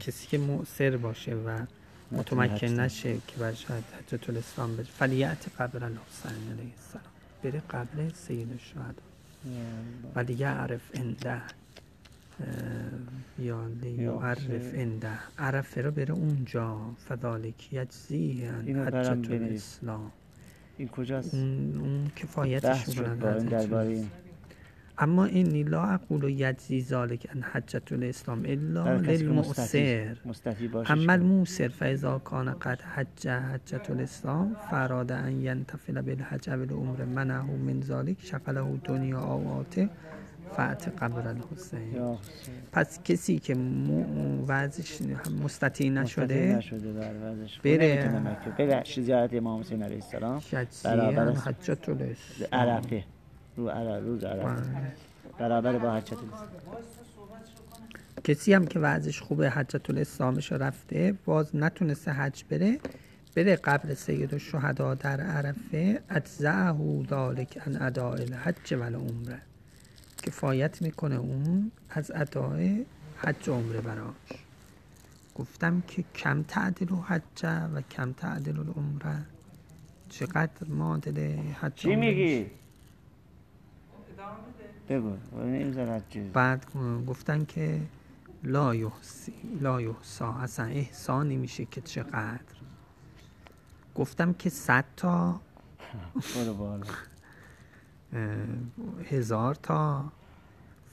کسی که مؤثر باشه و متمکن نشه که بر شاید حجت الاسلام بشه. فلیعت قبر الحسین علیه السلام. بره قبر سید الشهدا. و دیگه عرف انده یا لیعرف انده عرفه رو بره اونجا. فذالک یجزی حجت الاسلام. این کجاست؟ اون, اون کفایتش می‌کنن درباره اما اینی لا اقول یجزی ذالک ان حجت الاسلام الا للمؤثر اما الموسر فاذا کان قد حج حجت الاسلام فراد ان ینتفل بالحج بالعمر منه من ذالک شغله دنیا آواته فعت قبر الحسین. پس کسی که وضعش مستطیع نشده بره. بره زیارت امام حسین علیه السلام. برابر حجت الاسلام. عرفه. رو روز عرفه برابر با حجت کسی هم که وضعش خوبه حجت الاسلامش رفته باز نتونسته حج بره بره قبر سید الشهدا در عرفه اجزعه ذالک ان اداء الحج و العمره. کفایت می‌کنه اون از ادای حج و عمره براش. گفتم که کم تعدل و حج و کم تعدل و عمره چقدر معادل حج چی میگی؟ بگو. بعد گفتن که لا یحسی لا یحسا اصلا احسانی میشه که چقدر. گفتم که صد تا. هزار تا.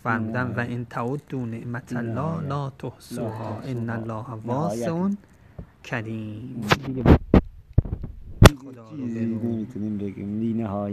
فرمودن و این تعدو نعمت الله لا تحصوها. ان الله واسع کریم. خدا رو بگیم.